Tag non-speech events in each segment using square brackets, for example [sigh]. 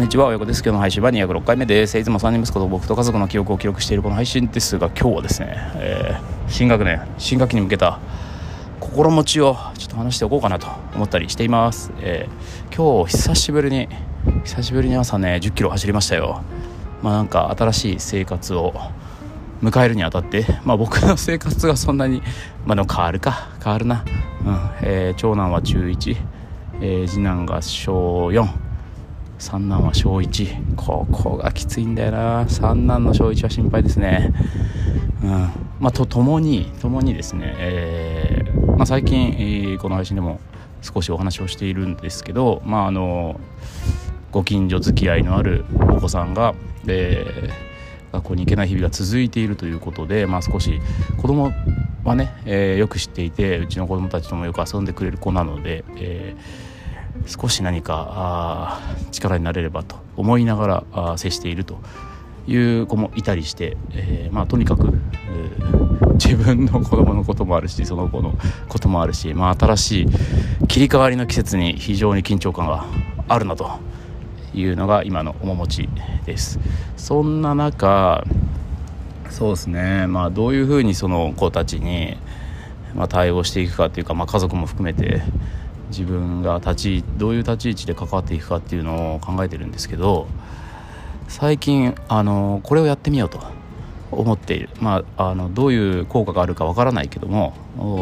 こんにちは、親子です。今日の配信は206回目です。いつも3人息子と僕と家族の記憶を記録しているこの配信ですが、今日はですね、えー、新学年、新学期に向けた心持ちをちょっと話しておこうかなと思ったりしています。えー、今日久しぶりに、久しぶりに朝ね、10キロ走りましたよ。まあなんか新しい生活を迎えるにあたって、まあ僕の生活がそんなに、まあでも変わるか、変わるな。うん、えー、長男は中1、えー、次男が小4、三男は小1ここがきついんだよな。三男の小1は心配ですね。うん。まあとともにともにですね、えー、まあ、最近、えー、この配信でも少しお話をしているんですけどまああのご近所付き合いのあるお子さんが、えー、学校に行けない日々が続いているということで、まあ、少し子供はね、えー、よく知っていてうちの子供たちともよく遊んでくれる子なので、えー少し何か力になれればと思いながら接しているという子もいたりして、えー、まあ、とにかく、えー、自分の子供のこともあるしその子のこともあるし、まあ、新しい切り替わりの季節に非常に緊張感があるなというのが今の面持ちです。そんな中そうですね、まあ、どういうふうにその子たちに、まあ、対応していくかというか、まあ、家族も含めて自分が立ちどういう立ち位置で関わっていくかっていうのを考えてるんですけど最近あのこれをやってみようと思っている、まあ、あのどういう効果があるかわからないけども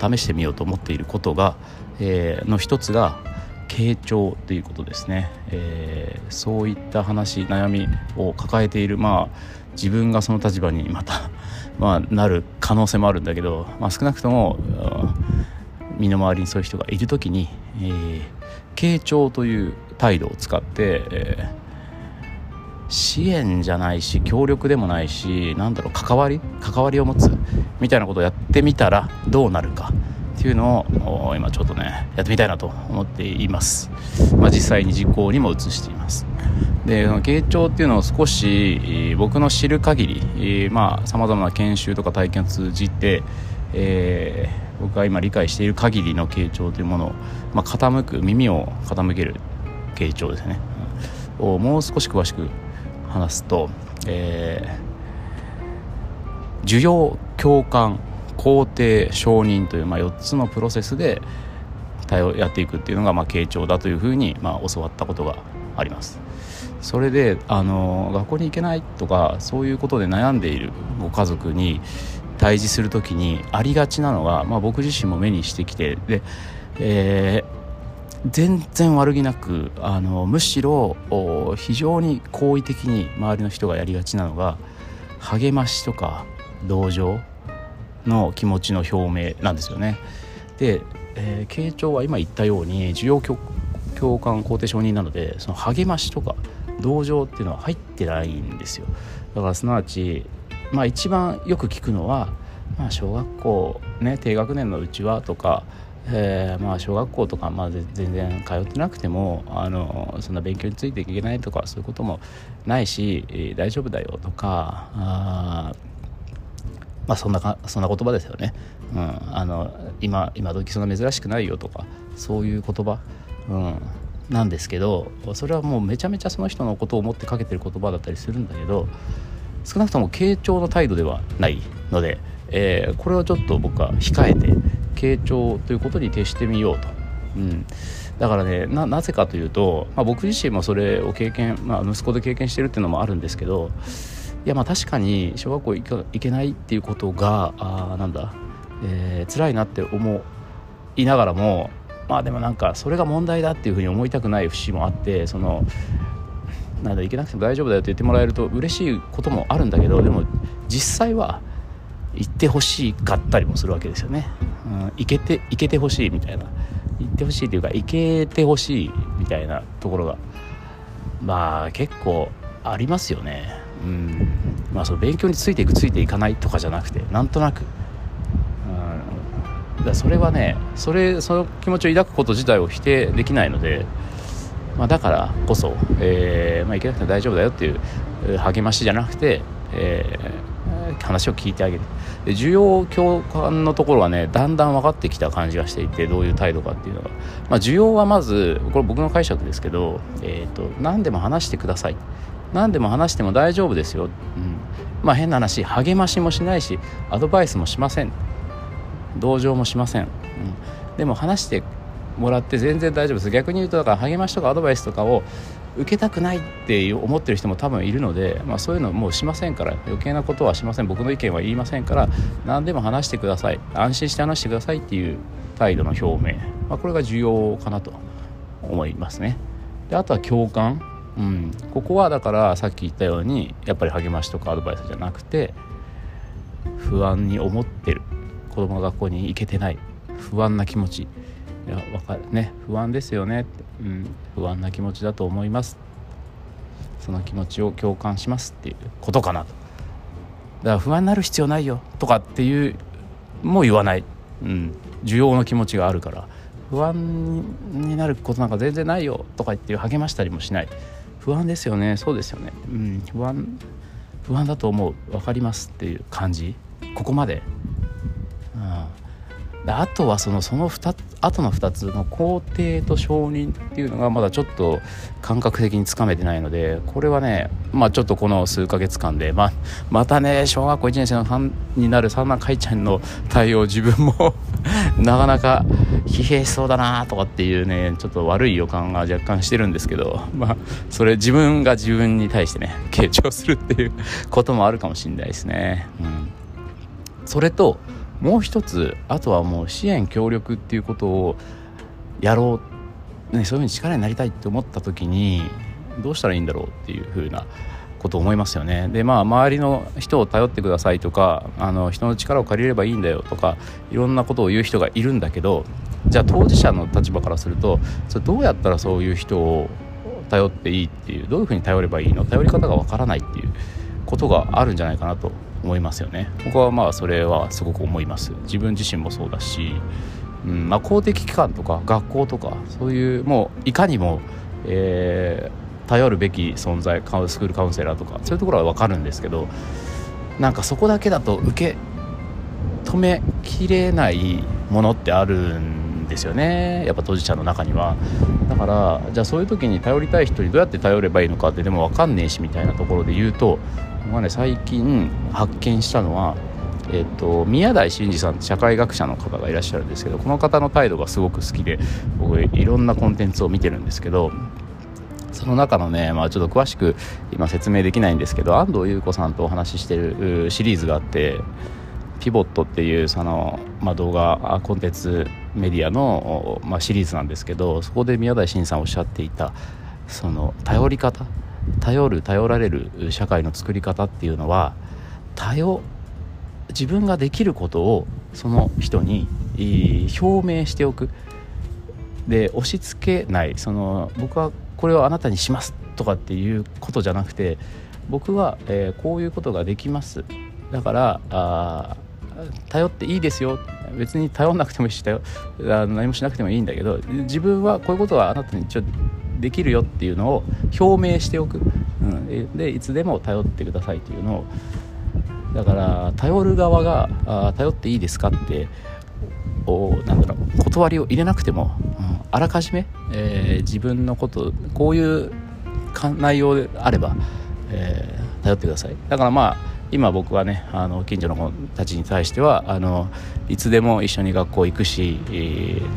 試してみようと思っていることが、えー、の一つが傾聴ということですね、えー、そういった話悩みを抱えているまあ自分がその立場にまたまあ、なる可能性もあるんだけど、まあ、少なくとも身の回りにそういう人がいる時に、えー、傾聴という態度を使って、えー、支援じゃないし協力でもないしなんだろう関わり関わりを持つみたいなことをやってみたらどうなるかっていうのを今ちょっとねやってみたいなと思っています、まあ、実際に実行にも移しています。で傾聴っていうのを少し僕の知る限りさまざまな研修とか体験を通じて、えー僕が今理解している限りの傾聴というものを、まあ、傾く耳を傾ける傾聴ですね、をもう少し詳しく話すと、えー、需要共感肯定承認という、まあ、4つのプロセスで対応やっていくっていうのが、まあ、傾聴だというふうに、まあ、教わったことがあります。それであの学校に行けないとかそういうことで悩んでいるご家族に対峙する時にありがちなのが、まあ、僕自身も目にしてきてで、えー、全然悪気なくあのむしろ非常に好意的に周りの人がやりがちなのが励ましとか同情の気持ちの表明なんですよね。で、えー、傾聴は今言ったように需要共感肯定承認なのでその励ましとか同情っていうのは入ってないんですよだからすなわちまあ一番よく聞くのは、まあ、小学校ね低学年のうちはとか、えー、まあ小学校とかまあ全然通ってなくてもあのそんな勉強についていけないとかそういうこともないし、大丈夫だよとかあまあそんなかそんな言葉ですよね、うん、あの今今時そんな珍しくないよとかそういう言葉、うん、なんですけどそれはもうめちゃめちゃその人のことを思ってかけてる言葉だったりするんだけど少なくとも傾聴の態度ではないので、えー、これをちょっと僕は控えて傾聴ということに徹してみようと。うん、だからねなぜかというと、まあ、僕自身もそれを経験、まあ、息子で経験してるっていうのもあるんですけどいやまあ確かに小学校行けないっていうことがあなんだ、えー、辛いなって思いながらもまあでもなんかそれが問題だっていうふうに思いたくない節もあってそのなんだ行けなくても大丈夫だよって言ってもらえると嬉しいこともあるんだけどでも実際は行ってほしかったりもするわけですよね、うん、行けて行けてほしいみたいな。行ってほしいというか行けてほしいみたいなところがまあ結構ありますよね。うん。まあその勉強についていくついていかないとかじゃなくてなんとなく、うん、だそれはねそれその気持ちを抱くこと自体を否定できないのでまあ、だからこそ、えーまあ、行けなくて大丈夫だよっていう励ましじゃなくて、えー、話を聞いてあげる。需要共感のところはねだんだん分かってきた感じがしていてどういう態度かっていうのが、まあ、需要はまずこれ僕の解釈ですけど、えーと、何でも話してください。何でも話しても大丈夫ですよ、うん。まあ、変な話励ましもしないしアドバイスもしません。同情もしません、うん、でも話してもらって全然大丈夫です。逆に言うとだから励ましとかアドバイスとかを受けたくないって思ってる人も多分いるので、まあ、そういうのもうしませんから余計なことはしません。僕の意見は言いませんから何でも話してください。安心して話してくださいっていう態度の表明、まあ、これが重要かなと思いますね。であとは共感、うん、ここはだからさっき言ったようにやっぱり励ましとかアドバイスじゃなくて不安に思ってる。子供が学校に行けてない。不安な気持ち。いやわかる。ね不安ですよね。って、うん、不安な気持ちだと思います。その気持ちを共感しますっていうことかなと。だから不安になる必要ないよ。とかっていうもう言わない、うん、需要の気持ちがあるから。不安になることなんか全然ないよ。とか言って励ましたりもしない。不安ですよね。そうですよね、うん、不安不安だと思う。分かりますっていう感じ。ここまで。うん。あとはそのその2後の2つの肯定と承認っていうのがまだちょっと感覚的につかめてないのでこれはねまあちょっとこの数ヶ月間でままたね小学校1年生のファンになる三男海ちゃんの対応自分も [laughs] なかなか疲弊しそうだなとかっていうねちょっと悪い予感が若干してるんですけどまあそれ自分が自分に対してね傾聴するっていうこともあるかもしれないですね。うん、それともう一つあとはもう支援協力っていうことをやろう、ね、そういうふうに力になりたいって思った時にどうしたらいいんだろうっていうふうなことを思いますよね。でまあ周りの人を頼ってくださいとかあの人の力を借りればいいんだよとかいろんなことを言う人がいるんだけどじゃあ当事者の立場からするとそれどうやったらそういう人を頼っていいっていうどういうふうに頼ればいいの？頼り方がわからないっていうことがあるんじゃないかなと思いますよね。僕はまあそれはすごく思います。自分自身もそうだし、うんまあ、公的機関とか学校とかそういうもういかにも、えー、頼るべき存在スクールカウンセラーとかそういうところは分かるんですけどなんかそこだけだと受け止めきれないものってあるんですよね。やっぱ当事者の中には。だからじゃあそういう時に頼りたい人にどうやって頼ればいいのかってでも分かんねえしみたいなところで言うと僕がね最近発見したのは、えーと、宮台真司さんって社会学者の方がいらっしゃるんですけどこの方の態度がすごく好きで僕いろんなコンテンツを見てるんですけどその中のね、まあ、ちょっと詳しく今説明できないんですけど安藤優子さんとお話ししてるシリーズがあってピボットっていうその、まあ、動画コンテンツメディアの、まあ、シリーズなんですけどそこで宮台真司さんおっしゃっていたその頼り方頼る頼られる社会の作り方っていうのは頼自分ができることをその人に表明しておく。で押し付けない。その僕はこれをあなたにしますとかっていうことじゃなくて僕は、えー、こういうことができます。だからあ頼っていいですよ。別に頼んなくてもいいし何もしなくてもいいんだけど自分はこういうことはあなたにちょっとできるよっていうのを表明しておく、うん、でいつでも頼ってくださいというのを。だから頼る側があ頼っていいですかっておなんだろう断りを入れなくても、うん、あらかじめ、えー、自分のことこういう内容であれば、えー、頼ってください。だからまあ今僕はねあの近所の子たちに対してはあのいつでも一緒に学校行くし、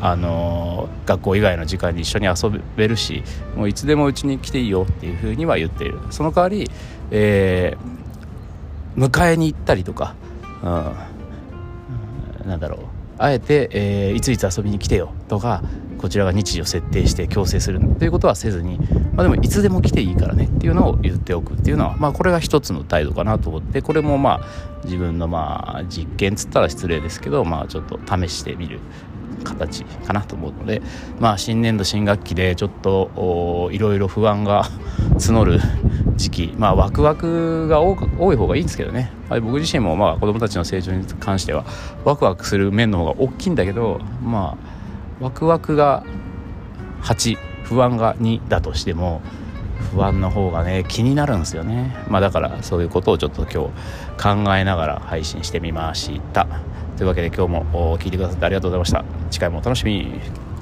あの学校以外の時間に一緒に遊べるしもういつでもうちに来ていいよっていうふうには言っている。その代わり、えー、迎えに行ったりとか、うん、なんだろう。あえて、えー、いついつ遊びに来てよとかこちらが日時を設定して強制するということはせずに、まあ、でもいつでも来ていいからねっていうのを言っておくっていうのは、まあ、これが一つの態度かなと思ってこれもまあ自分のまあ実験つったら失礼ですけど、まあ、ちょっと試してみる形かなと思うので、まあ、新年度新学期でちょっといろいろ不安が [laughs] 募る時期、まあ、ワクワクが多い方がいいんですけどね。僕自身もまあ子どもたちの成長に関してはワクワクする面の方が大きいんだけどまあワクワクが8不安が2だとしても不安の方がね気になるんですよね。まあだからそういうことをちょっと今日考えながら配信してみました。というわけで今日も聞いてくださってありがとうございました。次回もお楽しみに。